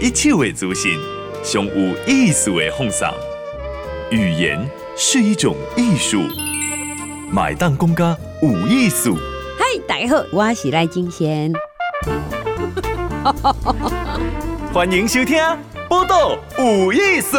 一切为中心，胸无艺术为奉上。语言是一种艺术，买单公家有艺术。嗨，大家好，我是赖金贤。欢迎收听《报道有艺术》。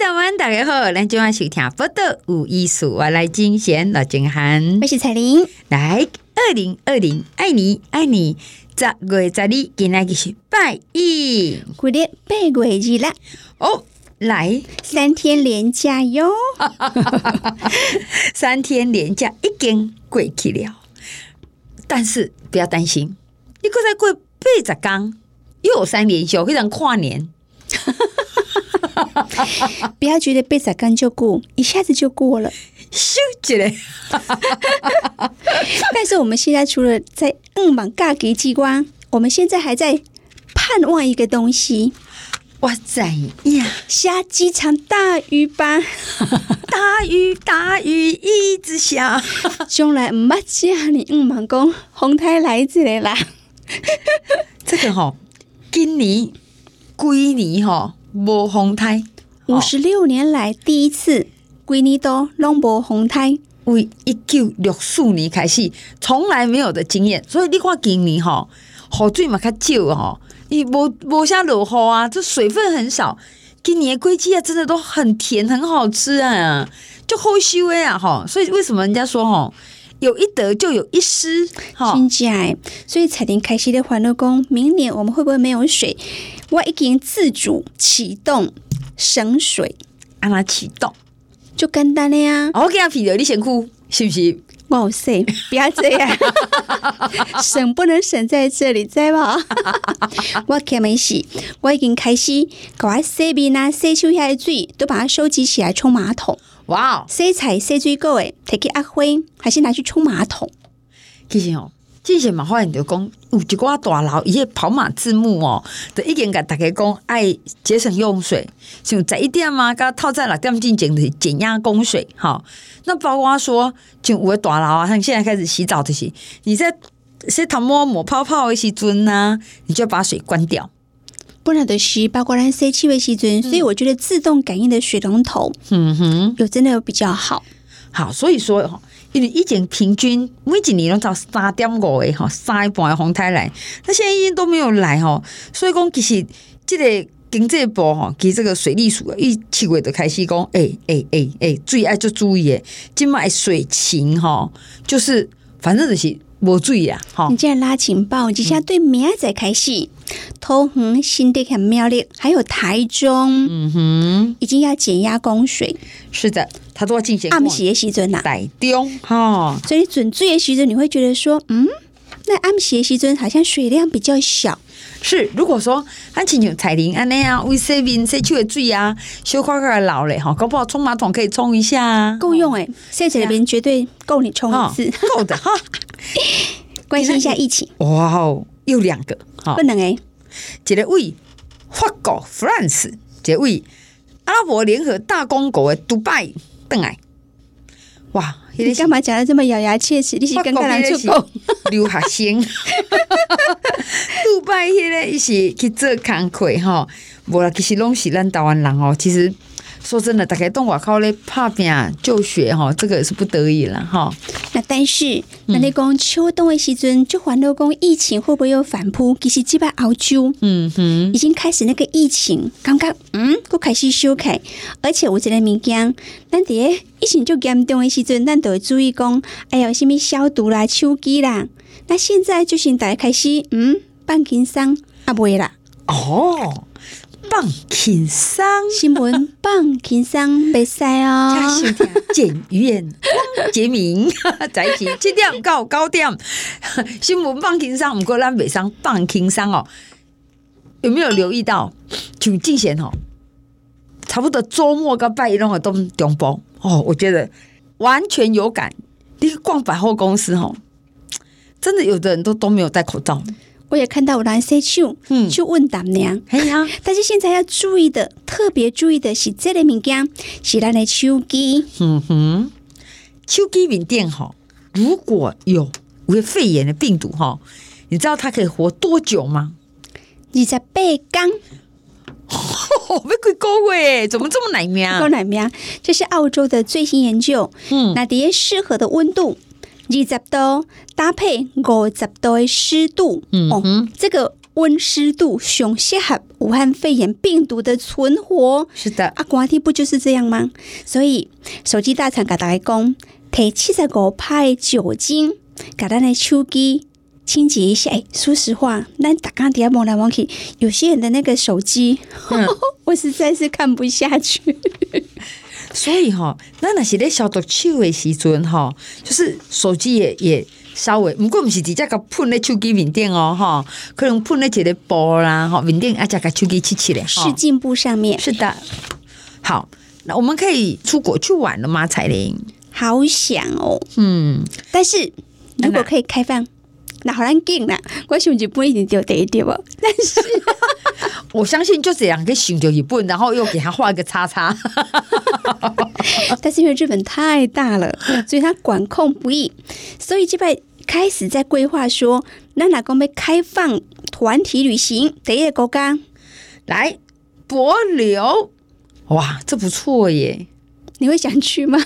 嗨，大家晚，大家好，咱今晚收听《报道有艺术》，我来金贤，老金涵，我是彩玲。来，二零二零，爱你爱你，十月十二，今仔日是拜一，过了八月日了。哦，来三天连假哟，三天连假已经过去了，但是不要担心，你搁再过八十天，又有三连休，非常跨年。不要觉得被宰干就过，一下子就过了，休息嘞。但是我们现在除了在嗯忙尬给机关，我们现在还在盼望一个东西。哇塞呀！下几场大雨吧，大雨大雨一直下，将来唔捌家你嗯忙讲红台来之类啦。这个哈、哦，今年归年哈。无风台，五十六年来第一次，规年都拢无风台，为一九六四年开始，从来没有的经验。所以你看今年吼，雨水嘛较少哈，伊无无啥落雨啊，这水分很少。今年的果子啊，真的都很甜，很好吃啊，就好收的啊吼。所以为什么人家说哈，有一得就有一失哈？真假？所以彩玲开始的欢乐宫，明年我们会不会没有水？我已经自主启动省水，让它启动就简单了呀。我给他皮的，你先哭是不是？哇塞，不要这样，省不能省在这里，知道吗？我可没洗，我已经开始搞洗面啊、洗手下的水都把它收集起来冲马桶。哇，洗菜洗最够诶，take 阿辉还是拿去冲马桶？其实哦。之前嘛，发现就讲有一寡大楼，伊个跑马字幕哦，就已经甲大家讲爱节省用水，像十一点啊，甲透早六点进前就是减压供水，哈。那包括说，像有的大楼啊，像现在开始洗澡的时候，你在洗头毛抹泡泡的时阵啊，你就要把水关掉。不然的是包括咱洗气味细菌，所以我觉得自动感应的水龙头，嗯哼，有真的有比较好。好，所以说因为以前平均每一年拢到三点五个哈，三半的风胎来，那现在已经都没有来哈，所以讲其实这个经济部哈，其实这个水利署一七月就开始讲，哎哎哎哎，注意爱就注意诶，今麦水情哈，就是反正就是无水啊哈。你现在拉警报，即下来对明仔开始，桃园、新店、苗栗，还有台中，嗯哼，已经要减压供水，是的。他都要进行暗时的时阵呐，台中哈，所以准水的时阵，你会觉得说，嗯，那暗时的时阵好像水量比较小。是，如果说安亲像彩铃安那样为洗面洗手的水啊，小块块老嘞哈，搞不好冲马桶可以冲一下啊，够用哎，现在这边绝对够你冲一次，够的 哈。关心一下疫情，哇哦，又两个，不能哎，一个为法国 France，一个为阿拉伯联合大公国的杜拜。邓来，哇！你干嘛讲的这么咬牙切齿？你是刚刚来出国 留学生，杜拜迄个一起去做工课哈，无啦，其实拢是咱台湾人哦，其实。说真的，大家都外口咧打拼就学哈，这个也是不得已了哈。那但是，那你讲秋冬的时阵，就环流讲疫情会不会有反扑？其实几摆澳洲，嗯哼，已经开始那个疫情刚刚嗯，都开始修改，而且有一个物件，咱伫疫情就严重的时阵，咱都会注意讲，哎呀，什么消毒啦、手机啦。那现在就是大家开始嗯，放轻松啊，不会啦，哦。放轻松，新闻放轻松，别塞哦。简于晏、汪洁民在一起，七点到九点，新闻放轻松，不过咱北上放轻松哦。有没有留意到？就之前哦，差不多周末跟拜一拢都中播哦，我觉得完全有感。你逛百货公司哦，真的有的人都都没有戴口罩。我也看到有人洗手，嗯，去问大娘，哎呀，但是现在要注意的，特别注意的是这类物件，是咱的手机，嗯哼，手机面店哈，如果有有肺炎的病毒哈，你知道它可以活多久吗？你在背刚。哦，被鬼勾哎，怎么这么奶喵？够奶喵，这是澳洲的最新研究。嗯，那底下适合的温度二十度搭配五十度的湿度。嗯哦，这个温湿度熊适合武汉肺炎病毒的存活。是的，啊，瓜地不就是这样吗？所以手机大厂给大家讲，提七十五派酒精，给咱的手机。清洁一下，哎，说实话，那打刚底下摸来摸去，有些人的那个手机，嗯、我实在是看不下去。所以哈，那那些在消毒手的时阵哈，就是手机也也稍微，不过不是直接个喷咧手机面顶哦，哈，可能喷咧一个布啦，哈，面顶啊，加个手机漆漆的，是进步上面。是的，好，那我们可以出国去玩了吗？彩玲，好想哦，嗯，但是如果可以开放。那好难讲啦，我想日本一定就第一点吧。但 是我相信就这样可以想就日本，然后又给他画一个叉叉。但是因为日本太大了，所以它管控不易，所以这边开始在规划说，那哪个没开放团体旅行？第一个国家来帛琉，哇，这不错耶！你会想去吗？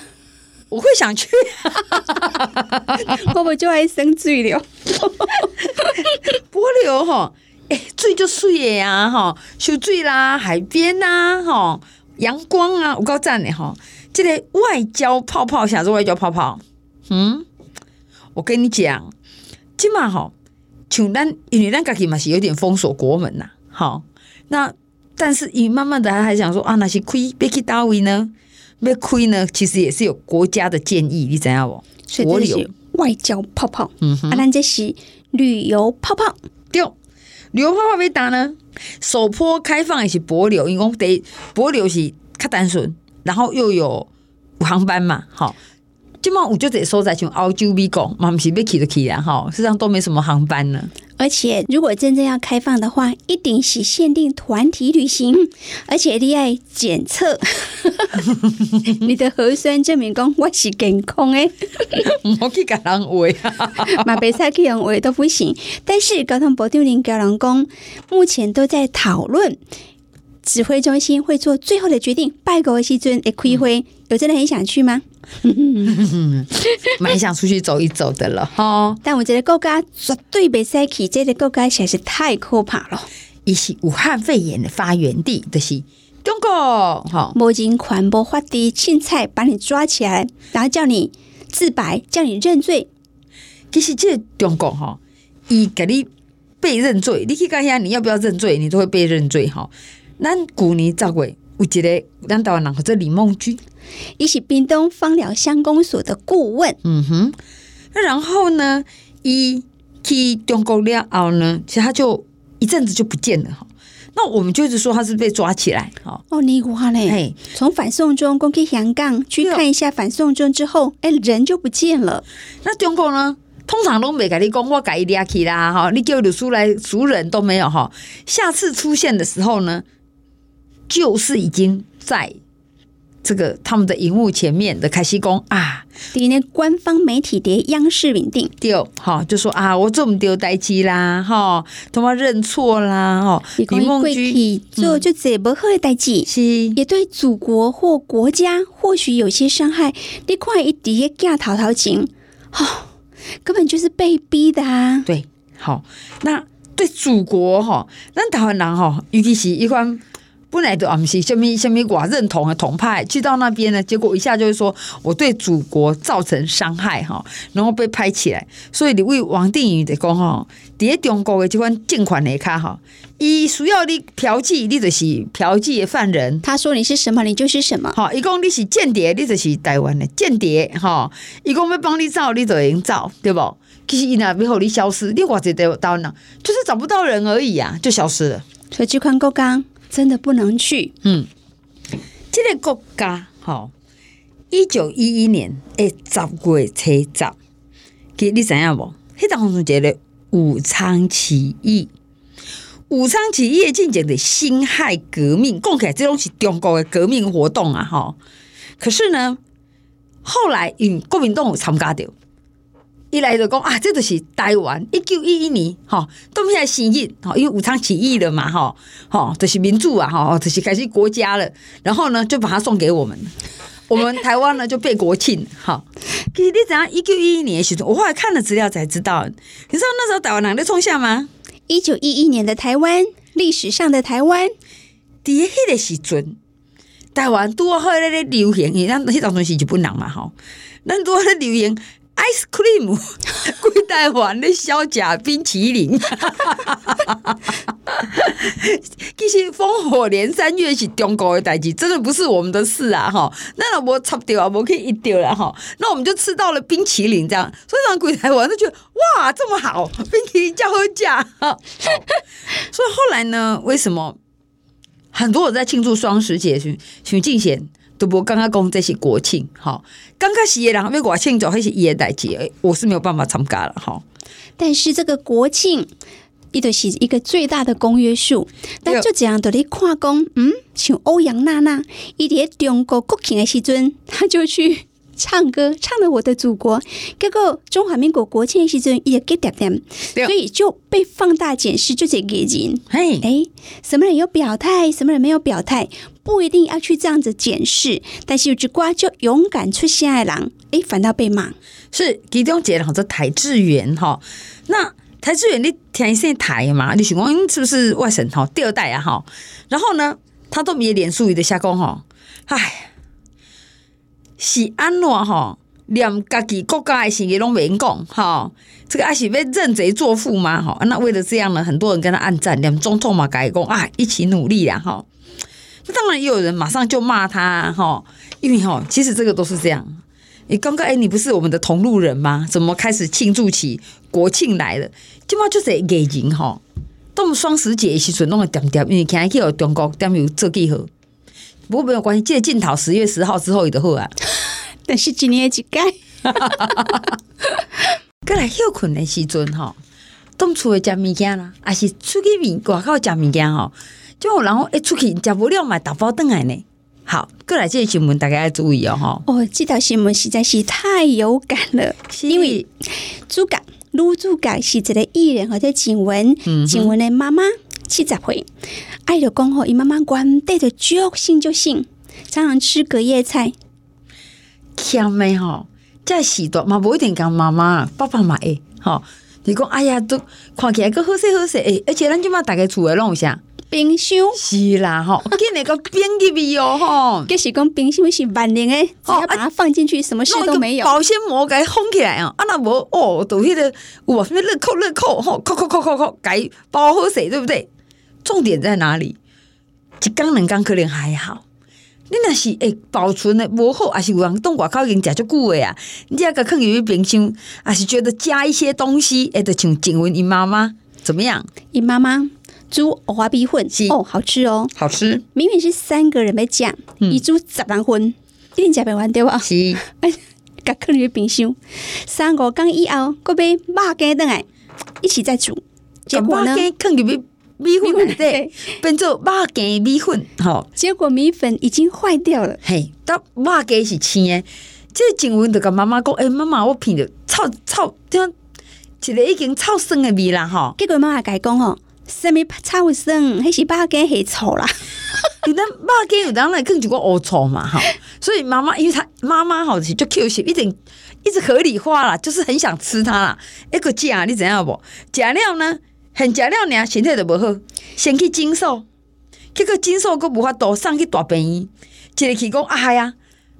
我会想去，我不就爱生水了。帛琉哈，哎，水就水呀哈，秀水啦，海边呐哈，阳光啊，我够赞的哈。这个外交泡泡，想说外交泡泡，嗯，我跟你讲，今嘛哈，像咱因为咱家己嘛是有点封锁国门呐，好，那但是你慢慢的还想说啊，那些亏别去到位呢？被亏呢，其实也是有国家的建议，你知道不？帛琉外交泡泡，嗯哼，啊，咱这是旅游泡泡，对，旅游泡泡被打呢。首波开放也是帛琉，因为得帛琉是较单纯，然后又有航班嘛，好，基本上我就得收在像澳洲、美国，嘛不是要去就去啦，哈，实际上都没什么航班呢。而且，如果真正要开放的话，一定是限定团体旅行，而且你爱检测 你的核酸证明，讲我是健康诶。我去甲人喂，马贝赛去人喂都不行。但是交通部长林佳龙讲，目前都在讨论，指挥中心会做最后的决定。拜个时阵会开会，有真的很想去吗？蛮想出去走一走的了哈，但我觉得国家绝对别塞去，这个国家实在是太可怕了。一是武汉肺炎的发源地，就是中国哈，魔镜传播发的青菜把你抓起来，然后叫你自白，叫你认罪。其实这中国哈，伊给你被认罪，你去看一下你要不要认罪，你都会被认罪哈。咱古年早过，有一个咱台湾人叫做李梦君。伊是屏东芳疗乡公所的顾问。嗯哼，那然后呢，一去中国了后呢，其实他就一阵子就不见了哈。那我们就是说他是被抓起来哈。哦，你话嘞？嘿，从反送中攻击香港去看一下反送中之后，哎，人就不见了。那中国呢，通常都没跟你讲，我改一下去啦哈，你叫你出来赎人都没有哈。下次出现的时候呢，就是已经在。这个他们的荧幕前面的凯西公啊，今天官方媒体的央视稳定丢哈，就说啊，我这么丢代机啦哈，他妈认错啦哈，李孟居做就这不好的代机，是也对祖国或国家或许有些伤害。你看一滴假逃逃情，哈，根本就是被逼的啊。对，好，那对祖国哈，那台湾人哈，尤其是一款。本来都不是什么什么我认同的同派，去到那边呢，结果一下就是说我对祖国造成伤害哈，然后被拍起来。所以你为王定宇的讲哈，在中国的这款政权来看哈，伊需要你嫖妓，你就是嫖妓的犯人。他说你是什么，你就是什么。好，一共你是间谍，你就是台湾的间谍哈。一共要帮你造，你就能造，对不？其实伊那背后你消失，你或者得到呢，就是找不到人而已啊，就消失了。所以这款够刚。真的不能去。嗯，这个国家，吼，一九一一年诶，十月七十，给你知影不？迄当中节的武昌起义，武昌起义进行的辛亥革命，讲起来这种是中国的革命活动啊，吼。可是呢，后来因国民党有参加到。一来就讲啊，这就是台湾一九一一年哈，都现在新义哈，因为武昌起义了嘛哈，哈，就是民主啊吼，就是开始国家了，然后呢就把它送给我们，我们台湾呢就变国庆哈。其实你怎样一九一一年的时候，我后来看了资料才知道，你知道那时候台湾哪里冲下吗？一九一一年的台湾，历史上的台湾，第一个时阵，台湾多好那个流行，你那那当中是日本人嘛哈，那多咧流行。Ice cream，贵台湾的小假冰淇淋。其实烽火连三月是中国的代志，真的不是我们的事啊！哈，那我插掉啊，我可以一丢了哈。那我们就吃到了冰淇淋，这样，所以让贵台湾就觉得哇，这么好，冰淇淋叫好价。所以后来呢，为什么很多人在庆祝双十节时，徐静贤？都不刚刚讲这是国庆，吼，刚开始也然后为国庆做还是耶诞节，我是没有办法参加了，哈。但是这个国庆，伊就是一个最大的公约数，但就这样的你看讲，嗯，像欧阳娜娜，伊在中国国庆的时阵，他就去。唱歌唱了我的祖国，结果中华民国国庆时阵也给点点，所以就被放大检视，就这个人，哎哎，什么人有表态，什么人没有表态，不一定要去这样子检视，但是有句话就勇敢出现爱郎，哎，反倒被骂。是其中一个人叫做邰智源哈，那台智远你听一声台嘛，你想讲是不是外省哈第二代啊哈？然后呢，他都没脸书里的下工哈，哎。是安怎吼？连家己国家的事情拢免讲吼，这个还是要认贼作父吗？吼，那为了这样呢，很多人跟他暗战，连总统嘛改讲啊，一起努力啦吼。那当然也有人马上就骂他吼，因为吼，其实这个都是这样。你刚刚哎，你不是我们的同路人吗？怎么开始庆祝起国庆来了？今嘛就是艺人吼，到双十节时阵弄个点点，因为看起有中国点有做记号。不过没有关系，这个镜头十月十号之后就好啊。但是今年一改，过来休困的时阵哈，当厝的食物件啦，还是出去面外口食物件吼，就然后一出去食不了嘛，打包回来呢。好，过来这个新闻大家要注意哦哈。哦，这条新闻实在是太有感了，是因为主角女主角是一个艺人，或者静雯，静雯的妈妈。七十岁，爱着讲吼，伊妈妈关带着就信就信，常常吃隔夜菜。甜妹吼，这时代嘛，不一定讲妈妈，爸爸嘛会吼。你讲哎呀，都看起来个好势好势诶，而且咱即马大家厝诶拢有啥冰箱？是啦吼，见那个冰入去哦吼，计是讲冰箱是万能诶，只要把它放进去，什么事都没有。保鲜膜给封起来哦，啊那无哦，都迄个有啊，什么乐扣乐扣吼，扣扣扣扣扣，给包好势，对不对？重点在哪里？一缸两缸可能还好，你那是诶保存的无好，还是有人冻外口已经食足久诶啊？你这个放入冰箱，还是觉得加一些东西，诶，得像静雯伊妈妈怎么样？伊妈妈煮蚵仔米粉是哦，好吃哦，好吃。明明是三个人要讲，伊煮十人份，一定食不完对吧？是，哎，甲放入冰箱，三五天以后，搁买肉羹回来一起再煮，结果呢？米粉对，变做肉羹米粉，吼，结果米粉已经坏掉了。嘿，到肉羹是青的，这静文就跟妈妈讲：“诶、欸，妈妈，我闻着臭臭，这样一个已经臭酸的味啦，吼。”结果妈妈改讲：“吼，什么臭酸？迄是肉羹很臭啦？你那肉羹有当来更几个恶臭嘛，吼。所以妈妈，因为她妈妈好就 Q 是，一点一直合理化啦，就是很想吃它啦。一个假，你怎样不？假料呢？”很食了呢，身体就不好，先去诊所，结果诊所阁无法度送去大病院，一个去讲啊呀，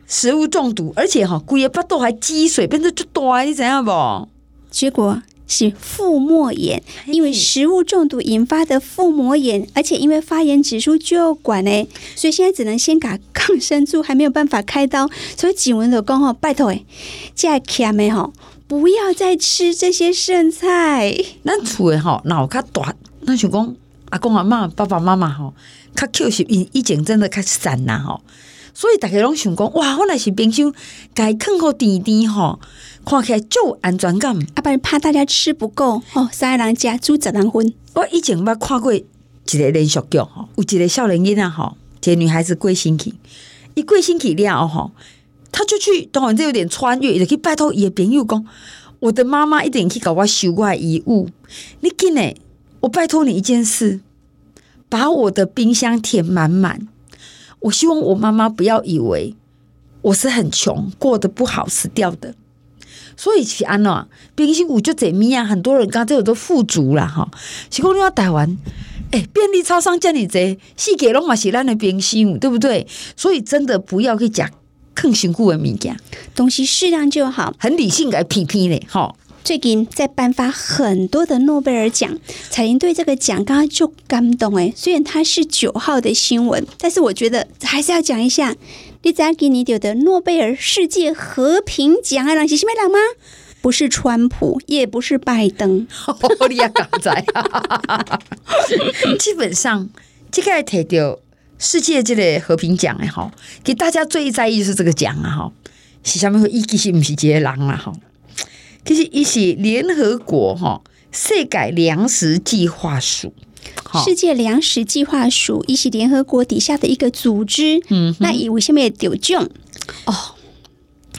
食物中毒，而且哈，规个巴肚还积水，变得足大，你知影无？结果是腹膜炎，因为食物中毒引发的腹膜炎，而且因为发炎指数就管呢，所以现在只能先打抗生素，还没有办法开刀。所以景文就讲吼，拜托诶，这欠的吼。不要再吃这些剩菜。咱厝诶吼，脑较大，咱想讲阿公阿嬷、爸爸妈妈吼，较 Q 是以以前真的较散呐吼，所以大家拢想讲哇，我那是冰箱该啃好甜甜吼，看起来就有安全感。阿爸怕大家吃不够哦，三个人家煮十人份。我以前捌看过一个连续剧吼，有一个少年囡仔吼，一个女孩子过身去，伊过身去了吼。他就去，当然这有点穿越，就去拜托伊的朋友讲，我的妈妈一定去搞我收我的遗物。你紧呢？我拜托你一件事，把我的冰箱填满满。我希望我妈妈不要以为我是很穷，过得不好，死掉的。所以是安怎，冰箱有就这么样，很多人刚才有都富足了哈。结果你要台湾，哎，便利超商叫你这细给拢嘛是咱的冰箱，对不对？所以真的不要去讲更辛苦的物件，东西适量就好，很理性的批评嘞哈。最近在颁发很多的诺贝尔奖，彩玲对这个奖刚刚就感动哎。虽然它是九号的新闻，但是我觉得还是要讲一下。你知道给你丢的诺贝尔世界和平奖啊，人是什么人吗？不是川普，也不是拜登。你也搞在，基本上这个提到世界这个和平奖哎哈，给大家最在意是这个奖啊哈，是什么？一其实不是这个人啊哈。其实，伊是联合国哈世界粮食计划署，世界粮食计划署，伊是联合国底下的一个组织。嗯，那以为什么也得奖？哦，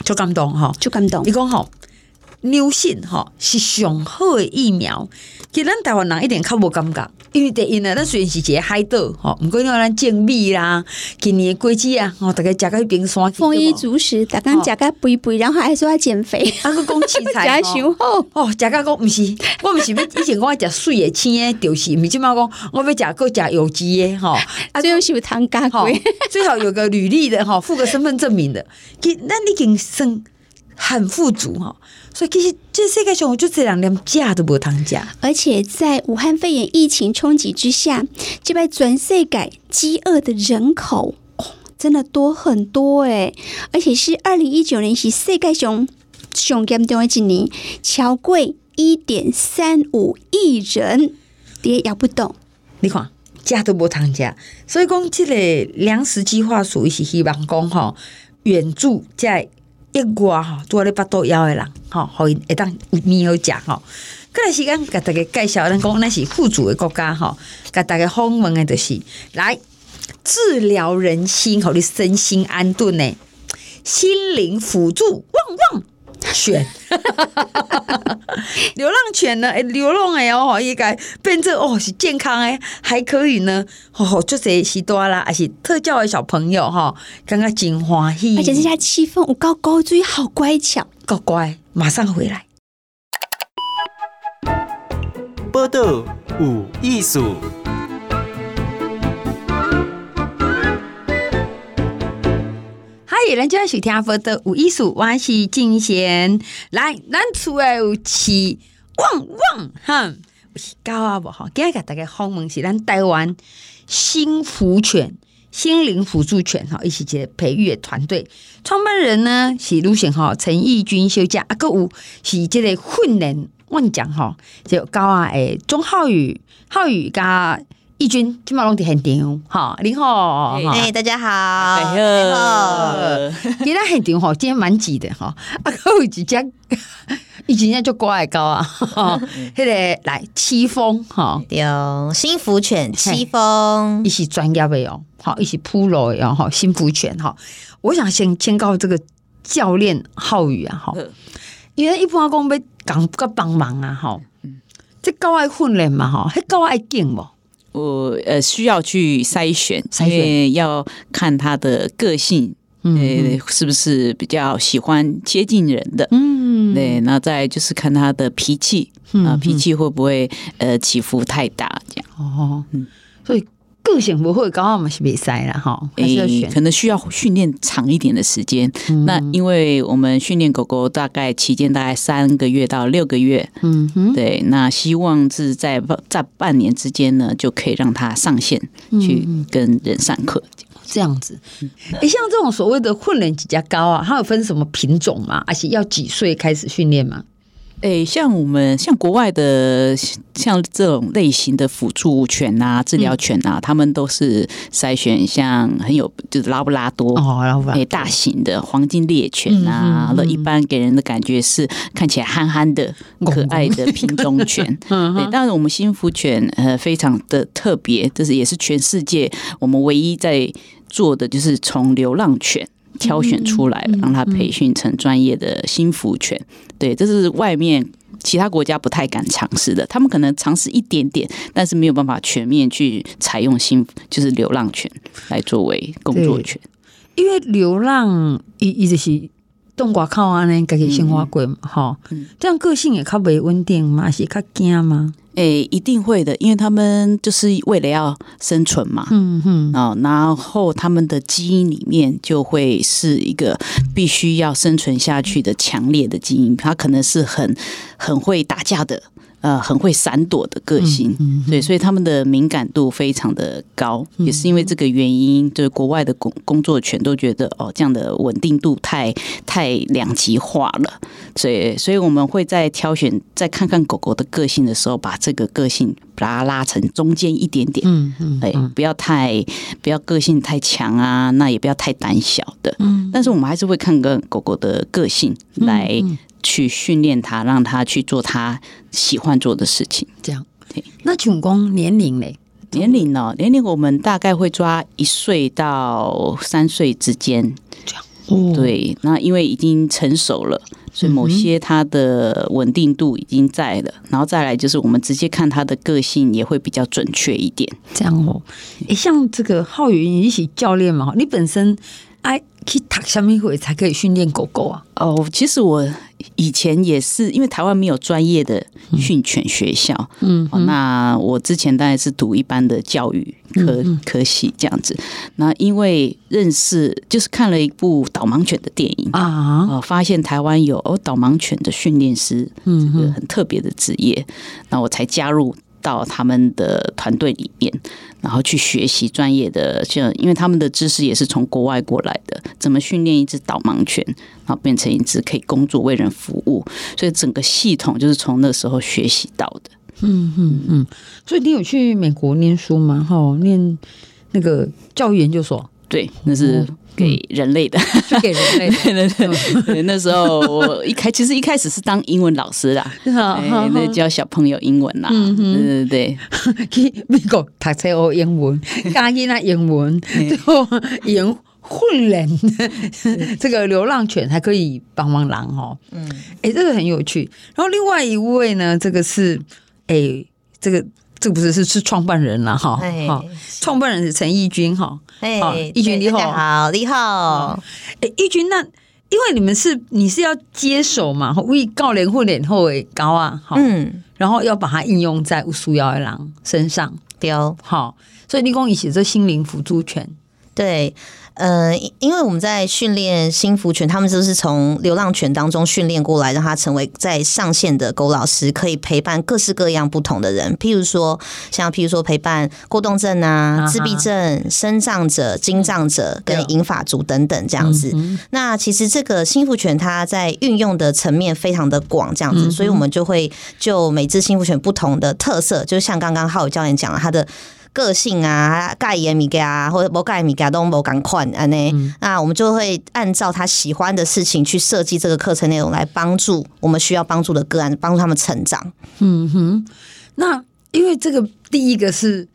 就感动哈，就感动。你讲吼，牛性哈是上好的疫苗，其实咱台湾人一点较无感觉。因为第一呢，咱虽然是一个海岛，吼，毋过你话咱种米啦，今年的果子啊，吼，逐个食个冰山，丰衣足食，大家食个肥肥，然后还说要减肥，啊，个讲青菜，食伤好。哦，食个讲毋是，我毋是要以前我爱食水的、青的，就是毋是即马讲我要食个食有机的，吼，啊，最后是有糖加贵，最好有个履历的，吼，附个身份证明的，其咱已经算很富足，哈。所以其实这世界上就这两连价都无通食，而且在武汉肺炎疫情冲击之下，这边全世界饥饿的人口哦，真的多很多诶，而且是二零一九年是世界上上严重的一年，超过一点三五亿人，你也咬不动。你看，价都无通食，所以讲这个粮食计划属于是希望讲吼，援助在。一挂哈，做咧巴肚枵诶人，吼，互伊会当有面好食吼。过来时间，甲大家介绍，咱讲咱是富足诶国家吼，甲大家访问诶就是来治疗人心，互你身心安顿诶，心灵辅助旺旺犬。流浪犬呢？诶，流浪哎哦，应该变成哦是健康诶，还可以呢。哦，就是许多啦，还是特教的小朋友哈，刚刚真欢喜。而且这家气氛，我高高追，好乖巧，够乖，马上回来。报道有艺术。嗨，咱今日收听报道有艺术，我是静贤。来，咱厝诶有饲旺旺哈，是狗啊无吼？今日给大家访问是咱台湾。心福犬、心灵辅助犬哈，一起接培育的团队，创办人呢是卢贤吼陈义军小姐，啊个有是即个训练，我讲哈就狗啊诶，钟浩宇、浩宇加义军，今嘛拢伫现场。哈，你好，哎，大家好，你好，今天现场哈，今天蛮挤的哈，啊个有几家。以前就国外高啊，迄个来七峰哈，有幸福犬七峰，一起专业的哦，好，一起铺路哟，哈，幸福犬哈，我想先先告这个教练浩宇啊，哈，因为一般讲要讲个帮忙啊，哈，这狗爱训练嘛，哈，还高爱劲不？我呃需要去筛选，因为要看他的个性。呃，是不是比较喜欢接近人的？嗯，对，那再就是看他的脾气啊，脾气会不会呃起伏太大这样？哦，嗯，所以个性不会刚好嘛是比赛了哈，可能需要训练长一点的时间。那因为我们训练狗狗大概期间大概三个月到六个月，嗯哼，对，那希望是在在半年之间呢，就可以让它上线去跟人上课。这样子，诶，像这种所谓的混龄比较高啊，它有分什么品种吗？而且要几岁开始训练吗？诶，像我们像国外的像这种类型的辅助犬啊、治疗犬啊，他们都是筛选像很有就是拉布拉多哦，诶，大型的黄金猎犬啊，那一般给人的感觉是看起来憨憨的、可爱的品种犬。对，但是我们幸福犬呃非常的特别，这是也是全世界我们唯一在做的，就是从流浪犬。挑选出来，让他培训成专业的心福犬。对，这是外面其他国家不太敢尝试的，他们可能尝试一点点，但是没有办法全面去采用新，就是流浪犬来作为工作犬。因为流浪一一直是动挂靠安，呢，自己生活过嘛，吼、嗯，这样个性也较不稳定嘛，是较惊吗？诶、欸，一定会的，因为他们就是为了要生存嘛，嗯嗯，哦，然后他们的基因里面就会是一个必须要生存下去的强烈的基因，他可能是很很会打架的。呃，很会闪躲的个性，嗯嗯、对，所以他们的敏感度非常的高，嗯、也是因为这个原因，就是国外的工工作犬都觉得哦，这样的稳定度太太两极化了，所以，所以我们会在挑选，再看看狗狗的个性的时候，把这个个性把它拉成中间一点点，嗯嗯，哎、嗯，不要太不要个性太强啊，那也不要太胆小的，嗯，但是我们还是会看个狗狗的个性来。去训练它，让它去做它喜欢做的事情。这样，对。那宠工年龄呢？年龄呢？年龄我们大概会抓一岁到三岁之间。对，那因为已经成熟了，所以某些它的稳定度已经在了。然后再来就是我们直接看它的个性也会比较准确一点。这样哦。诶，像这个浩宇一起教练嘛，你本身哎。去读什么会才可以训练狗狗啊？哦，其实我以前也是，因为台湾没有专业的训犬学校，嗯，那我之前当然是读一般的教育科科系这样子。那因为认识，就是看了一部导盲犬的电影啊，发现台湾有哦导盲犬的训练师，嗯，这个很特别的职业，那我才加入。到他们的团队里面，然后去学习专业的，像因为他们的知识也是从国外过来的，怎么训练一只导盲犬，然后变成一只可以工作为人服务，所以整个系统就是从那时候学习到的。嗯嗯嗯，所以你有去美国念书吗？哈，念那个教育研究所？对，那是。给人类的，是给人类的。对对 对，那时候我一开，其实一开始是当英文老师啦，那教小朋友英文啦。对对对，去美国读册学英文，教囡仔英文，最后用混人这个流浪犬还可以帮忙狼哦。嗯，哎，这个很有趣。然后另外一位呢，这个是哎，这个。这不是是是创办人了哈，好，创办人是陈义军哈，哎，义军你好，好你好，哎，义军那因为你们是你是要接手嘛，为高龄混脸后诶高啊，嗯，然后要把它应用在需要的狼身上，对。哦，好，所以你跟我一起做心灵辅助犬，对。呃，因为我们在训练新福犬，他们就是从流浪犬当中训练过来，让它成为在上线的狗老师，可以陪伴各式各样不同的人。譬如说，像譬如说陪伴过动症啊、自闭症、生障者、精障者跟银发族等等这样子。那其实这个新福犬它在运用的层面非常的广，这样子，所以我们就会就每只心福犬不同的特色，就像刚刚浩宇教练讲了，他的。个性啊，盖伊米加啊，或者不盖米加都无共款安呢。那我们就会按照他喜欢的事情去设计这个课程内容，来帮助我们需要帮助的个案，帮助他们成长。嗯哼，那因为这个第一个是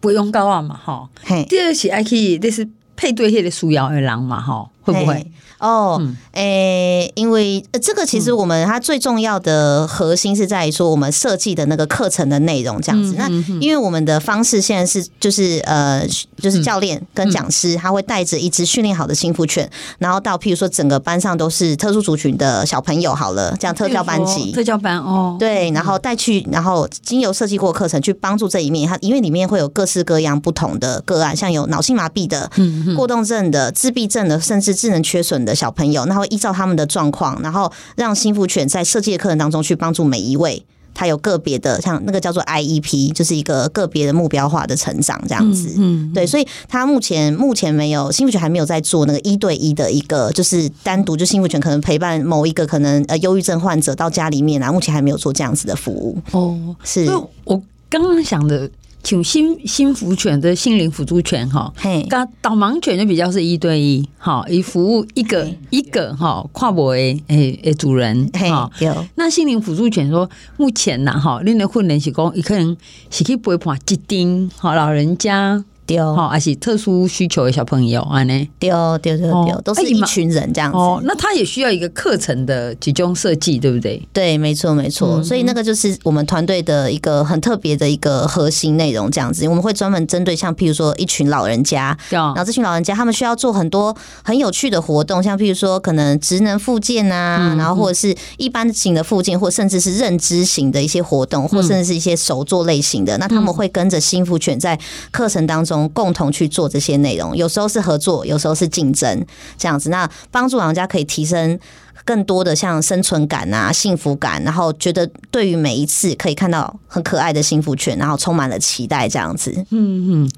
不用高傲嘛，哈。嘿，第二是还可以，这是配对些的需要的狼嘛，哈，会不会？哦，诶、嗯。欸，因为这个其实我们它最重要的核心是在于说我们设计的那个课程的内容这样子。那因为我们的方式现在是就是呃，就是教练跟讲师他会带着一只训练好的幸福犬，然后到譬如说整个班上都是特殊族群的小朋友好了，这样特教班级，特教班哦，对，然后带去，然后经由设计过课程去帮助这一面，它因为里面会有各式各样不同的个案，像有脑性麻痹的、过动症的、自闭症的，甚至智能缺损的。小朋友，那会依照他们的状况，然后让幸福犬在设计的课程当中去帮助每一位，他有个别的，像那个叫做 IEP，就是一个个别的目标化的成长这样子。嗯，对，所以他目前目前没有幸福犬还没有在做那个一对一的一个，就是单独就幸福犬可能陪伴某一个可能呃忧郁症患者到家里面啊，目前还没有做这样子的服务。哦，是我刚刚想的。请心心辅犬的心灵辅助犬哈，刚导盲犬就比较是一对一，哈，以服务一个一个哈跨博诶诶主人哈。那心灵辅助犬说目前呐哈，恁的训练是讲，伊可能是去陪伴一丁好老人家对，好，而且特殊需求的小朋友啊呢，对对对对，都是一群人这样子。哦，那他也需要一个课程的集中设计，对不对？对，没错没错。所以那个就是我们团队的一个很特别的一个核心内容，这样子。我们会专门针对像譬如说一群老人家，然后这群老人家他们需要做很多很有趣的活动，像譬如说可能职能复健啊，然后或者是一般型的复健，或甚至是认知型的一些活动，或甚至是一些手作类型的，那他们会跟着幸福犬在课程当中共同去做这些内容，有时候是合作，有时候是竞争，这样子。那帮助老人家可以提升更多的像生存感啊、幸福感，然后觉得对于每一次可以看到很可爱的幸福犬，然后充满了期待，这样子。嗯嗯，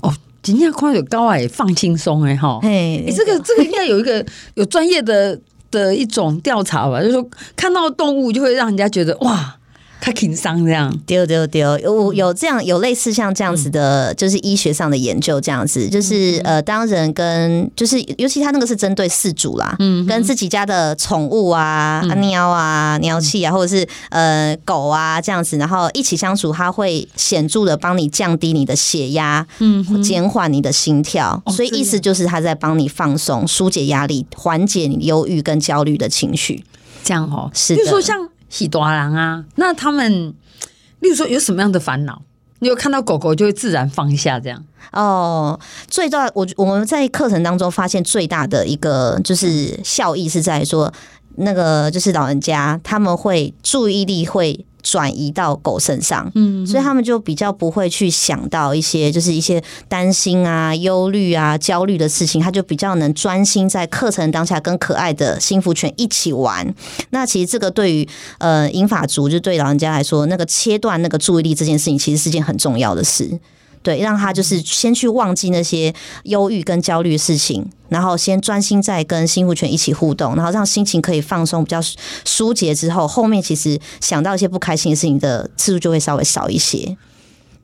哦，今天看有高矮放轻松哎哈，哎，这个这个应该有一个有专业的的一种调查吧，就是说看到动物就会让人家觉得哇。他轻伤这样，丢丢丢，有有这样有类似像这样子的，就是医学上的研究这样子，就是呃，当人跟就是尤其他那个是针对饲主啦，嗯，跟自己家的宠物啊，啊喵啊、鸟气啊，或者是呃狗啊这样子，然后一起相处，它会显著的帮你降低你的血压，嗯，减缓你的心跳，所以意思就是他在帮你放松、疏解压力、缓解你忧郁跟焦虑的情绪，这样哦，是的，就说像。喜多郎啊，那他们，例如说有什么样的烦恼，你有看到狗狗就会自然放下这样哦。最大，我我们在课程当中发现最大的一个就是效益是在说，那个就是老人家他们会注意力会。转移到狗身上，嗯，所以他们就比较不会去想到一些就是一些担心啊、忧虑啊、焦虑的事情，他就比较能专心在课程当下跟可爱的幸福犬一起玩。那其实这个对于呃英法族，就对老人家来说，那个切断那个注意力这件事情，其实是件很重要的事。对，让他就是先去忘记那些忧郁跟焦虑的事情，然后先专心在跟幸福犬一起互动，然后让心情可以放松，比较疏解之后，后面其实想到一些不开心的事情的次数就会稍微少一些。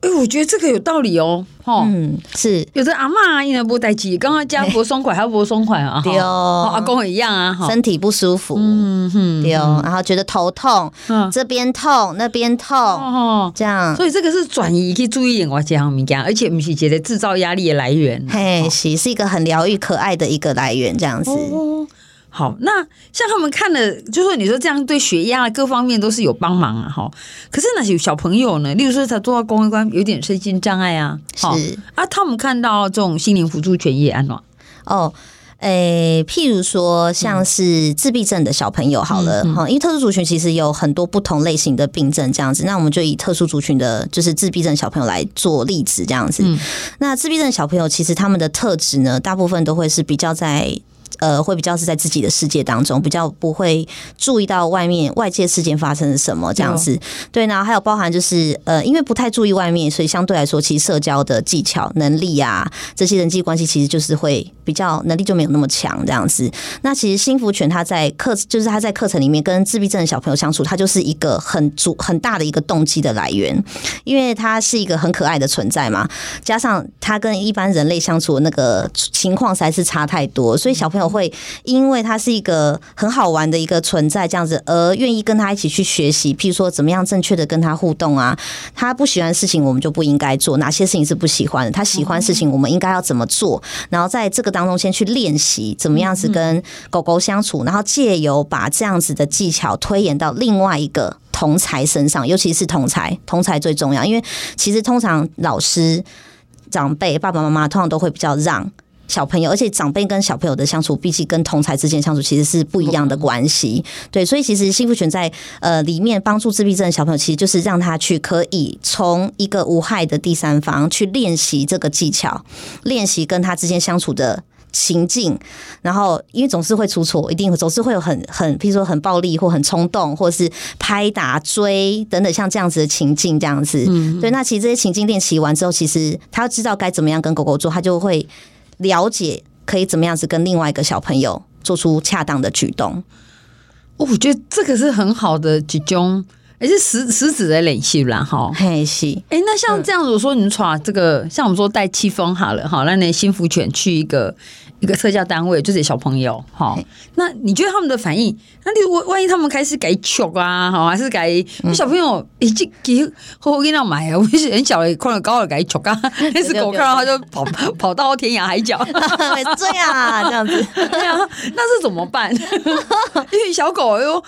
哎，我觉得这个有道理哦，哈，嗯，是。有的阿嬷因为不带气，刚刚加不松快，还要不松快啊，对哦，阿公也一样啊，身体不舒服，嗯哼，对哦，然后觉得头痛，嗯，这边痛那边痛，哦，这样，所以这个是转移去注意点我这样物件，而且不是觉得制造压力的来源，嘿，是是一个很疗愈可爱的一个来源，这样子。好，那像他们看了，就说你说这样对血压各方面都是有帮忙啊，哈。可是那些小朋友呢，例如说他做到公关关有点身心障碍啊，是啊，他们看到这种心灵辅助权也安暖哦。诶、欸，譬如说像是自闭症的小朋友，好了哈，因为特殊族群其实有很多不同类型的病症，这样子，那我们就以特殊族群的，就是自闭症小朋友来做例子，这样子。那自闭症小朋友其实他们的特质呢，大部分都会是比较在。呃，会比较是在自己的世界当中，比较不会注意到外面外界事件发生了什么这样子。哦、对，然后还有包含就是呃，因为不太注意外面，所以相对来说，其实社交的技巧、能力啊，这些人际关系其实就是会比较能力就没有那么强这样子。那其实幸福犬它在课，就是它在课程里面跟自闭症的小朋友相处，它就是一个很主很大的一个动机的来源，因为它是一个很可爱的存在嘛，加上它跟一般人类相处的那个情况实在是差太多，所以小朋友。会因为他是一个很好玩的一个存在，这样子而愿意跟他一起去学习。譬如说，怎么样正确的跟他互动啊？他不喜欢的事情，我们就不应该做。哪些事情是不喜欢的？他喜欢事情，我们应该要怎么做？然后在这个当中，先去练习怎么样子跟狗狗相处，然后借由把这样子的技巧推演到另外一个同才身上，尤其是同才，同才最重要。因为其实通常老师、长辈、爸爸妈妈通常都会比较让。小朋友，而且长辈跟小朋友的相处，比起跟同才之间相处，其实是不一样的关系。对，所以其实幸福犬在呃里面帮助自闭症的小朋友，其实就是让他去可以从一个无害的第三方去练习这个技巧，练习跟他之间相处的情境。然后，因为总是会出错，一定总是会有很很，譬如说很暴力或很冲动，或者是拍打追等等像这样子的情境，这样子。嗯，对。那其实这些情境练习完之后，其实他知道该怎么样跟狗狗做，他就会。了解可以怎么样子跟另外一个小朋友做出恰当的举动，我觉得这个是很好的集中，而且实实质的联系啦，哈，嘿是。哎，那像这样子，我说你耍这个，像我们说带气风好了，哈，让你幸福犬去一个一个特教单位，就是小朋友，哈，那你觉得他们的反应？那你万万一他们开始改球啊，好，还是改？小朋友已经给呵呵给那买啊，我是很小的，看了高了改球啊，那只狗看到他就跑跑到天涯海角，这样啊，这样子，对啊，那是怎么办？因为小狗又，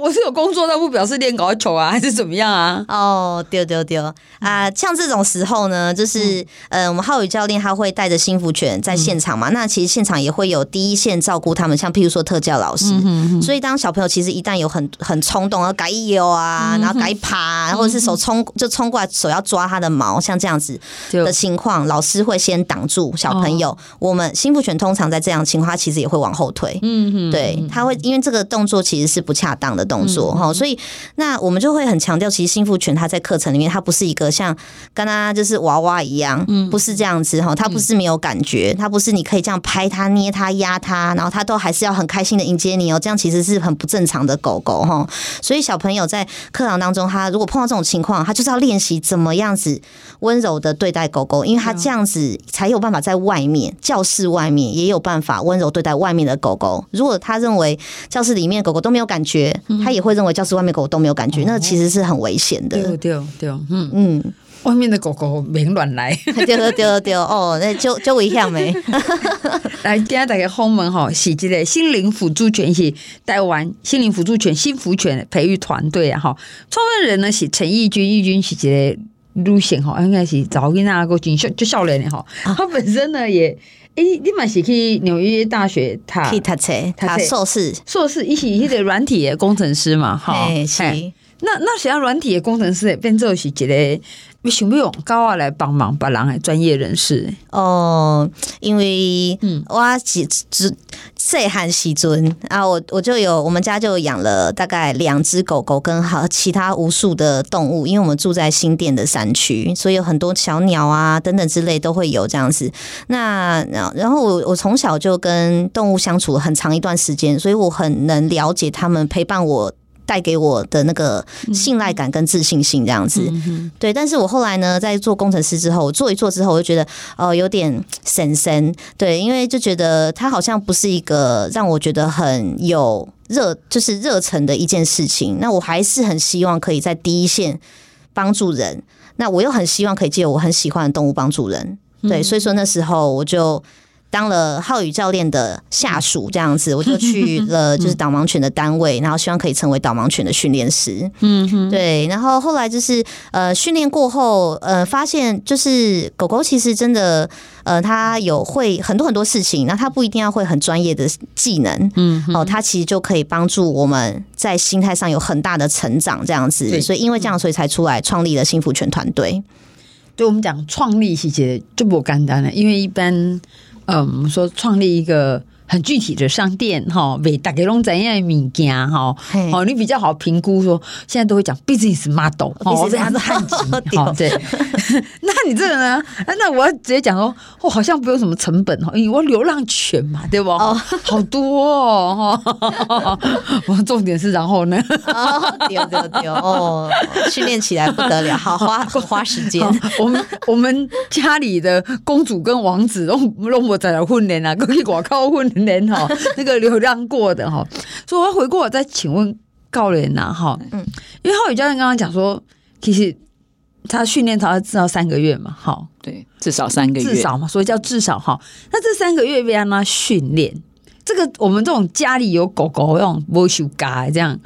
我是有工作，但不表示练搞球啊，还是怎么样啊？哦，丢丢丢啊！像这种时候呢，就是呃，我们浩宇教练他会带着幸福犬在现场嘛，那其实。现场也会有第一线照顾他们，像譬如说特教老师，嗯、所以当小朋友其实一旦有很很冲动，要改游啊，然后改爬、啊，或者是手冲就冲过来，手要抓他的毛，像这样子的情况，老师会先挡住小朋友。哦、我们心福犬通常在这样情况，他其实也会往后退。嗯嗯，对，他会因为这个动作其实是不恰当的动作哈、嗯，所以那我们就会很强调，其实心福犬它在课程里面，它不是一个像刚刚就是娃娃一样，嗯，不是这样子哈，它不是没有感觉，它不是你可以这样拍。拍它、捏它、压它，然后它都还是要很开心的迎接你哦。这样其实是很不正常的狗狗哈。所以小朋友在课堂当中，他如果碰到这种情况，他就是要练习怎么样子温柔的对待狗狗，因为他这样子才有办法在外面教室外面也有办法温柔对待外面的狗狗。如果他认为教室里面狗狗都没有感觉，他也会认为教室外面狗狗都没有感觉，那其实是很危险的。对对对，嗯嗯。外面的狗狗别乱来，丢丢丢丢哦，那就就危险没。来，今天大家访问哈，是这个心灵辅助犬是台湾心灵辅助犬心福犬培育团队啊哈，创办人呢是陈义军，义军是这个路线哈，应该是早跟那个军校就少年的哈，他本身呢也，哎，你嘛是去纽约大学他去读册，他硕士。硕士，一起一个软体的工程师嘛，哈，是。那那想要软体的工程师变做是一个。你想不用高啊来帮忙别人的专业人士哦，因为嗯，我只只细汉时阵啊，我我就有我们家就养了大概两只狗狗跟好其他无数的动物，因为我们住在新店的山区，所以有很多小鸟啊等等之类都会有这样子。那然后我我从小就跟动物相处了很长一段时间，所以我很能了解他们陪伴我。带给我的那个信赖感跟自信心这样子，对。但是我后来呢，在做工程师之后，我做一做之后，我就觉得哦，有点神神，对，因为就觉得它好像不是一个让我觉得很有热，就是热忱的一件事情。那我还是很希望可以在第一线帮助人，那我又很希望可以借我很喜欢的动物帮助人，对。所以说那时候我就。当了浩宇教练的下属这样子，我就去了 就是导盲犬的单位，然后希望可以成为导盲犬的训练师。嗯哼，对。然后后来就是呃训练过后，呃发现就是狗狗其实真的呃它有会很多很多事情，那它不一定要会很专业的技能。嗯，哦，它其实就可以帮助我们在心态上有很大的成长这样子。所以因为这样，所以才出来创立了幸福犬团队。对我们讲创立细节就不简单了，因为一般。嗯，说创立一个很具体的商店哈，为大家拢怎样物件哈，哦，你比较好评估说，现在都会讲 business model，哦，这样子很紧，哦，对。那你这个呢？那我要直接讲说，哦，好像不用什么成本哦，因为我流浪犬嘛，对不？哦，好多哦，我重点是然后呢？丢丢丢哦，训练起来不得了，好花花时间。我们我们家里的公主跟王子都都我在那训练啊，可以广告训练哈，那个流浪过的哈，所以我要回过我再请问高人呐哈，嗯，因为浩宇教练刚刚讲说，其实。他训练他至少三个月嘛，好，对，至少三个月，至少嘛，所以叫至少哈。那这三个月被让他训练，这个我们这种家里有狗狗，那种不修嘎这样，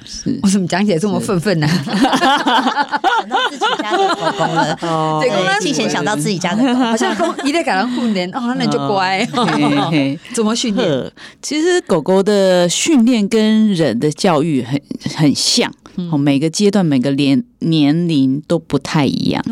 我怎么讲起来这么愤愤呢？想到自己家的狗狗了，哦，对，提前想到自己家的狗，好像一旦改成训练，哦，那就乖。怎么训练？其实狗狗的训练跟人的教育很很像。哦，每个阶段、每个年年龄都不太一样。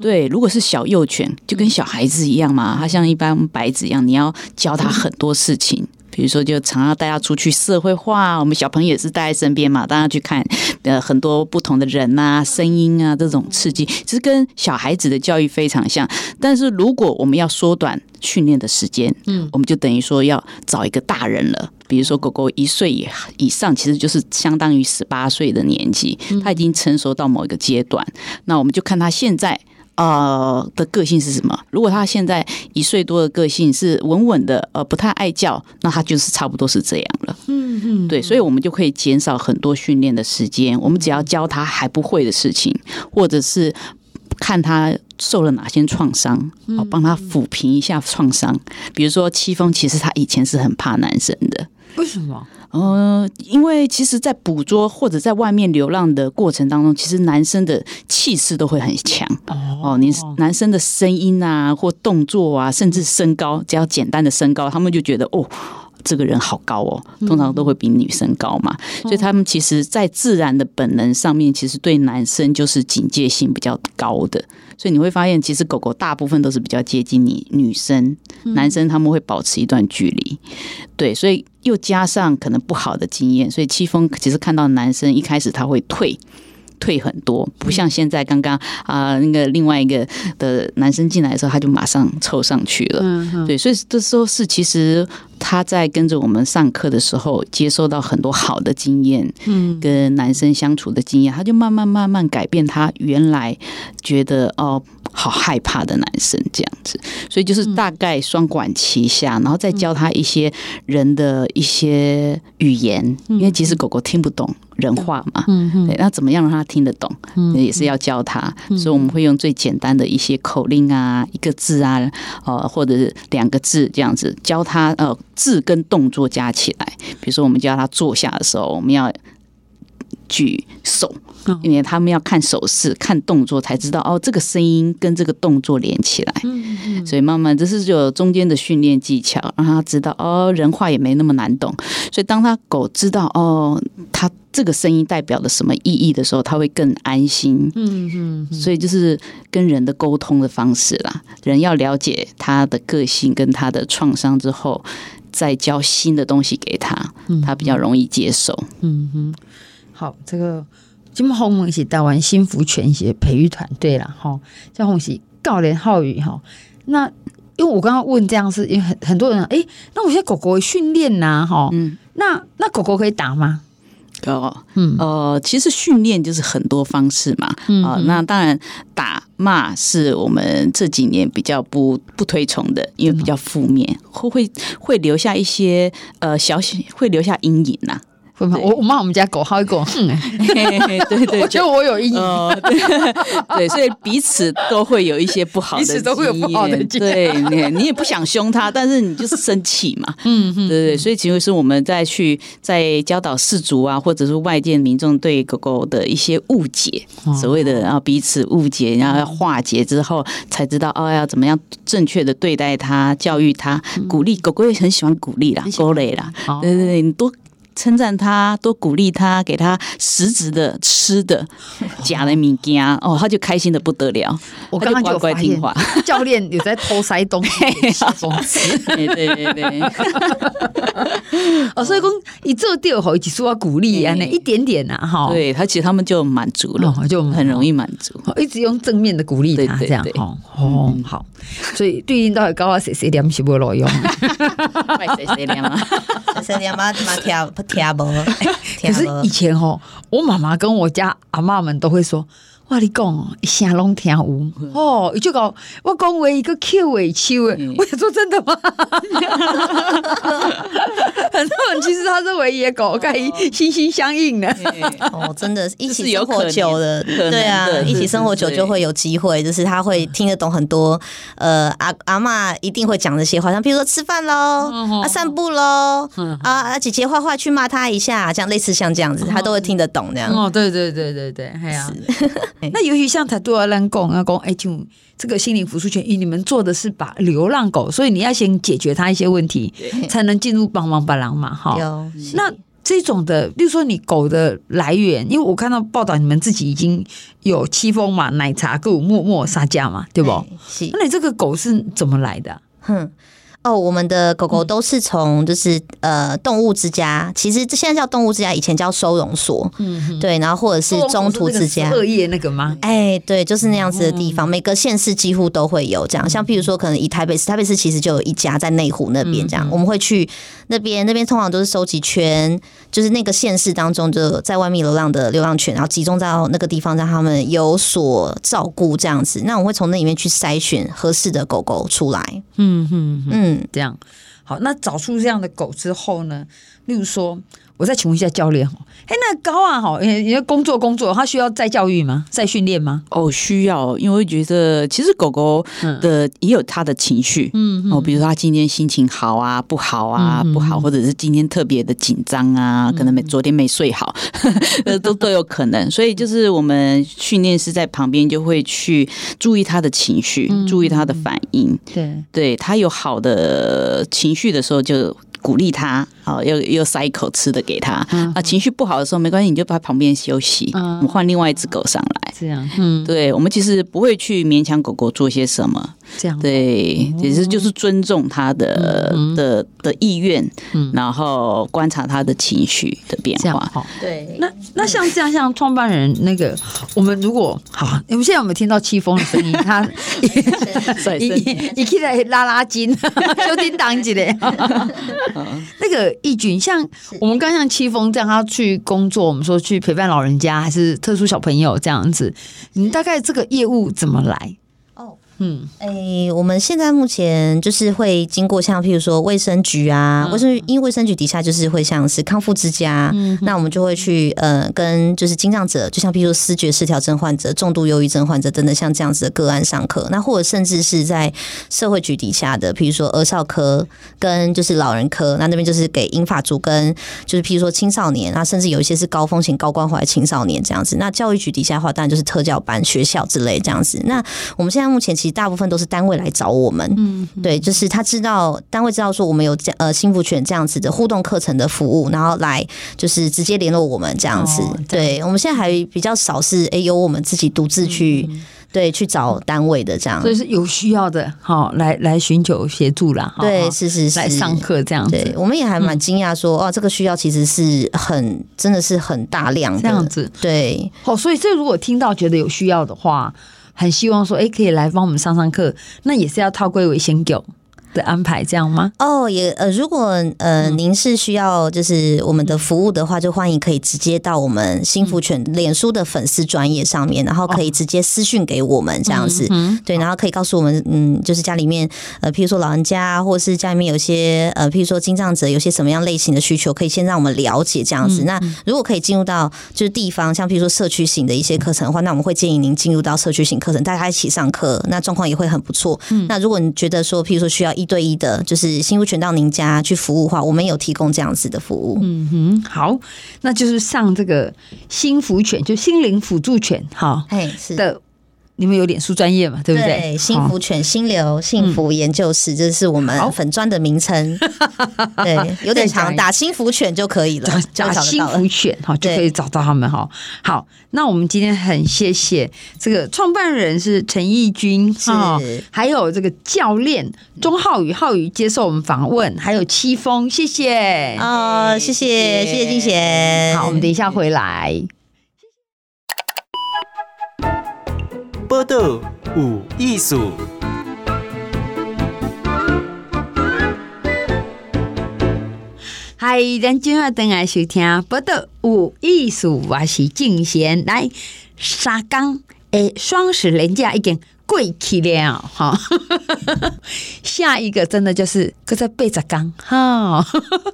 对，如果是小幼犬，就跟小孩子一样嘛，它像一般白纸一样，你要教它很多事情。比如说，就常常带他出去社会化。我们小朋友也是带在身边嘛，带它去看呃很多不同的人啊、声音啊这种刺激，其实跟小孩子的教育非常像。但是如果我们要缩短训练的时间，嗯，我们就等于说要找一个大人了。比如说，狗狗一岁以以上，其实就是相当于十八岁的年纪，它已经成熟到某一个阶段。那我们就看它现在。呃的个性是什么？如果他现在一岁多的个性是稳稳的，呃，不太爱叫，那他就是差不多是这样了。嗯嗯，对，所以我们就可以减少很多训练的时间。我们只要教他还不会的事情，或者是看他受了哪些创伤，哦，帮他抚平一下创伤。比如说戚风，其实他以前是很怕男生的。为什么？呃，因为其实，在捕捉或者在外面流浪的过程当中，其实男生的气势都会很强哦。你男生的声音啊，或动作啊，甚至身高，只要简单的身高，他们就觉得哦，这个人好高哦。通常都会比女生高嘛，所以他们其实，在自然的本能上面，其实对男生就是警戒性比较高的。所以你会发现，其实狗狗大部分都是比较接近你女生，男生他们会保持一段距离。对，所以又加上可能不好的经验，所以戚风其实看到男生一开始他会退。退很多，不像现在刚刚啊、呃、那个另外一个的男生进来的时候，他就马上凑上去了。对，所以这时候是其实他在跟着我们上课的时候，接受到很多好的经验，嗯，跟男生相处的经验，他就慢慢慢慢改变他原来觉得哦好害怕的男生这样子。所以就是大概双管齐下，然后再教他一些人的一些语言，因为其实狗狗听不懂。人话嘛，嗯，对，那怎么样让它听得懂？嗯，也是要教它，所以我们会用最简单的一些口令啊，一个字啊，呃，或者是两个字这样子教它，呃，字跟动作加起来。比如说，我们教它坐下的时候，我们要举手。因为他们要看手势、看动作，才知道哦，这个声音跟这个动作连起来。所以慢慢这是有中间的训练技巧，让他知道哦，人话也没那么难懂。所以当他狗知道哦，他这个声音代表了什么意义的时候，他会更安心。嗯嗯。所以就是跟人的沟通的方式啦，人要了解他的个性跟他的创伤之后，再教新的东西给他，他比较容易接受。嗯哼。好，这个。金鸿蒙是台湾幸福犬系培育团队了哈，叫红喜告连浩宇哈。那因为我刚刚问这样是因为很很多人哎、欸，那我现在狗狗训练呐哈，嗯，那那狗狗可以打吗？哦，嗯呃，其实训练就是很多方式嘛，嗯、呃，那当然打骂是我们这几年比较不不推崇的，因为比较负面，会会会留下一些呃小小会留下阴影呐。我我骂我们家狗，它会跟我哼。哎，对对，我觉得我有阴影，哦、对，对，所以彼此都会有一些不好的，彼此都会有不好的经验，对，你你也不想凶它，但是你就是生气嘛，嗯嗯，对对，所以其实是我们在去在教导饲主啊，或者是外界民众对狗狗的一些误解，所谓的然后彼此误解，然后要化解之后，才知道哦要怎么样正确的对待它，教育它，鼓励狗狗也很喜欢鼓励啦，狗类啦，对对对，你多。称赞他，多鼓励他，给他实质的吃的，假的物件哦，他就开心的不得了。我刚刚就乖乖听话，教练有在偷塞东西，对对对对。哦，所以讲一做掉后，一直说要鼓励啊，那一点点呐，哈。对他，其实他们就满足了，就很容易满足。一直用正面的鼓励他，这样哦哦好。所以对应到底高啊，谁谁点是不路用？怪谁谁点啊？谁谁点嘛嘛跳。听无，可是以前哦，我妈妈跟我家阿嬷们都会说。我你讲，一声拢听有哦，伊就讲我讲话一个 Q 尾秋诶，我想说真的吗？很多人其实他是唯一的狗，可以心心相印的。哦，真的，一起生活久了，对啊，一起生活久就会有机会，就是他会听得懂很多。呃，阿阿嬷一定会讲这些话，像比如说吃饭喽，啊散步喽，啊啊姐姐坏坏去骂他一下，这样类似像这样子，他都会听得懂这样。哦，对对对对对，哎呀。那尤其像他都要让狗啊，讲哎，就这个心灵辅助犬，你们做的是把流浪狗，所以你要先解决它一些问题，才能进入帮忙帮狼嘛，哈。那这种的，比如说你狗的来源，因为我看到报道，你们自己已经有七峰嘛、奶茶、狗、默默、沙加嘛，对不？是。那你这个狗是怎么来的？哼。哦，我们的狗狗都是从就是呃动物之家，其实这现在叫动物之家，以前叫收容所，嗯，对，然后或者是中途之家，二叶那个吗？哎，对，就是那样子的地方，每个县市几乎都会有这样。像譬如说，可能以台北市，台北市其实就有一家在内湖那边这样，我们会去那边，那边通常都是收集圈，就是那个县市当中就在外面流浪的流浪犬，然后集中到那个地方，让他们有所照顾这样子。那我们会从那里面去筛选合适的狗狗出来。嗯嗯嗯，这样好。那找出这样的狗之后呢？例如说。我再请问一下教练哈，哎，那高啊哈，因为工作工作，他需要再教育吗？再训练吗？哦，需要，因为我觉得其实狗狗的也有它的情绪，嗯，哦，比如说他今天心情好啊，不好啊，嗯、不好，或者是今天特别的紧张啊，嗯、可能没昨天没睡好，呃，都都有可能。所以就是我们训练师在旁边就会去注意他的情绪，嗯、注意他的反应。对，对他有好的情绪的时候就。鼓励他，好，又又塞一口吃的给他。嗯、啊，情绪不好的时候没关系，你就在旁边休息。嗯、我们换另外一只狗上来。这样，嗯，对，我们其实不会去勉强狗狗做些什么。这样，对，其实就是尊重他的、嗯、的的意愿，嗯，然后观察他的情绪的变化。好，对。那那像这样，像创办人那个，我们如果好，你们现在有没有听到戚风的声音？他 一一起来拉拉筋，就叮当起来。那个义军，像我们刚像戚风这样，他去工作，我们说去陪伴老人家，还是特殊小朋友这样子，你大概这个业务怎么来？嗯，哎、欸，我们现在目前就是会经过像譬如说卫生局啊，卫生局因为卫生局底下就是会像是康复之家，嗯，那我们就会去呃跟就是精障者，就像譬如说视觉失调症患者、重度忧郁症患者等等像这样子的个案上课，那或者甚至是在社会局底下的，譬如说儿少科跟就是老人科，那那边就是给英法族跟就是譬如说青少年，那甚至有一些是高风险高关怀青少年这样子。那教育局底下的话，当然就是特教班、学校之类这样子。那我们现在目前其实。大部分都是单位来找我们，嗯，对，就是他知道单位知道说我们有这呃幸福犬这样子的互动课程的服务，然后来就是直接联络我们这样子。对，我们现在还比较少是哎由我们自己独自去对去找单位的这样，所以是有需要的好来来寻求协助啦。对，是是是，来上课这样子。对，我们也还蛮惊讶说哦，这个需要其实是很真的是很大量的这样子。对，好，所以这如果听到觉得有需要的话。很希望说，哎，可以来帮我们上上课，那也是要套归为先狗。的安排这样吗？哦，也呃，如果呃您是需要就是我们的服务的话，就欢迎可以直接到我们幸福犬脸书的粉丝专业上面，然后可以直接私讯给我们这样子，对，然后可以告诉我们，嗯，就是家里面呃，譬如说老人家，或者是家里面有些呃，譬如说精障者，有些什么样类型的需求，可以先让我们了解这样子。那如果可以进入到就是地方，像譬如说社区型的一些课程的话，那我们会建议您进入到社区型课程，大家一起上课，那状况也会很不错。嗯那如果你觉得说，譬如说需要一对一的，就是幸福犬到您家去服务的话，我们有提供这样子的服务。嗯哼，好，那就是上这个幸福犬，就心灵辅助犬，哈，哎，是的。你们有脸书专业嘛？对不对？对，幸福犬心流幸福研究室，这是我们粉专的名称。对，有点长，打幸福犬就可以了。打幸福犬哈，就可以找到他们哈。好，那我们今天很谢谢这个创办人是陈义军哈，还有这个教练钟浩宇，浩宇接受我们访问，还有戚风，谢谢啊，谢谢谢谢静贤。好，我们等一下回来。报道有艺术，嗨，咱今晚等来收听报道有艺术，我是静贤。来，三天诶，双十连假已经过去了哈，下一个真的就是搁在八十天哈，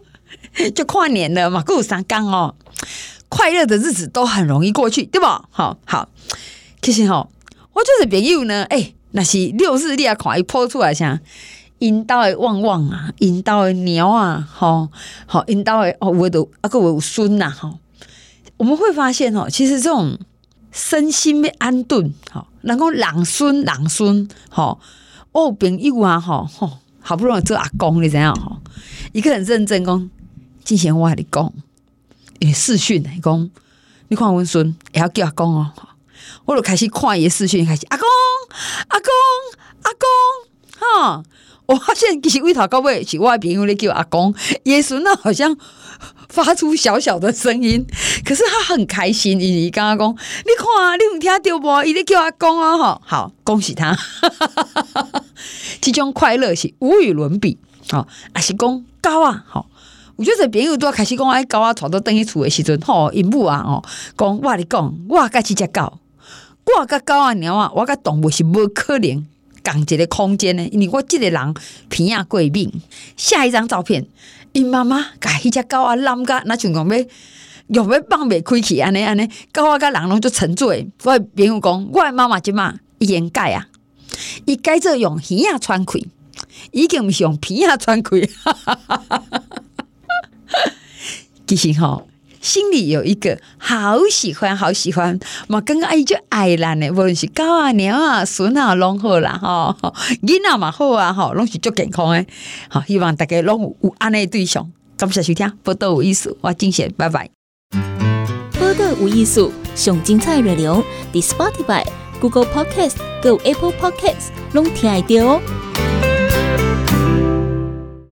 就跨年了嘛，过三天哦，快乐的日子都很容易过去，对吧？好好，其实哈。我就是朋友呢，哎、欸，那是六日你也看伊抛出来像引导的旺旺啊，引导的鸟啊，吼，好引导的哦，我都啊个有孙呐，吼，我们会发现哦，其实这种身心的安顿，好，然后朗孙朗孙，吼，哦，朋友啊，吼，吼，好不容易做阿公你怎样，吼，一个人认真讲，之前我跟你讲，诶，视讯来讲，你看我孙也要叫阿公哦。我就开始看伊视讯，开始阿公阿公阿公哈，我发现其实为头到尾是我的朋友咧叫阿公，耶稣那好像发出小小的声音，可是他很开心，伊刚刚讲，你看你有听到不？伊咧叫阿公哦，吼，好，恭喜他，这种快乐是无与伦比，吼，阿是讲狗啊，吼，我觉得朋友都要开始讲爱狗啊，带到等于厝的时阵，吼，因母啊，哦，讲我你讲，我甲这只狗，我甲狗啊猫啊，我甲动物是无可能。共一个空间呢，因为我这个人鼻仔过敏。下一张照片，因妈妈甲迄只狗啊揽甲，那像讲要用要放袂开去安尼安尼，狗啊甲人拢做沉醉。我朋友讲，我妈妈即马已经改啊，伊改做用耳仔穿开，已经毋是用鼻仔穿开。其实吼。心里有一个好喜欢，好喜欢，嘛刚刚阿姨就爱咱的，无论是狗啊、猫啊、孙啊，拢好啦，吼，囡仔嘛好啊，吼，拢是足健康的，好，希望大家拢有有安尼对象，感谢收听，报道有意思，我金贤，拜拜。报道有意思，上精彩内容，伫 Spotify、Google Podcast、Go Apple Podcast 拢听得到哦。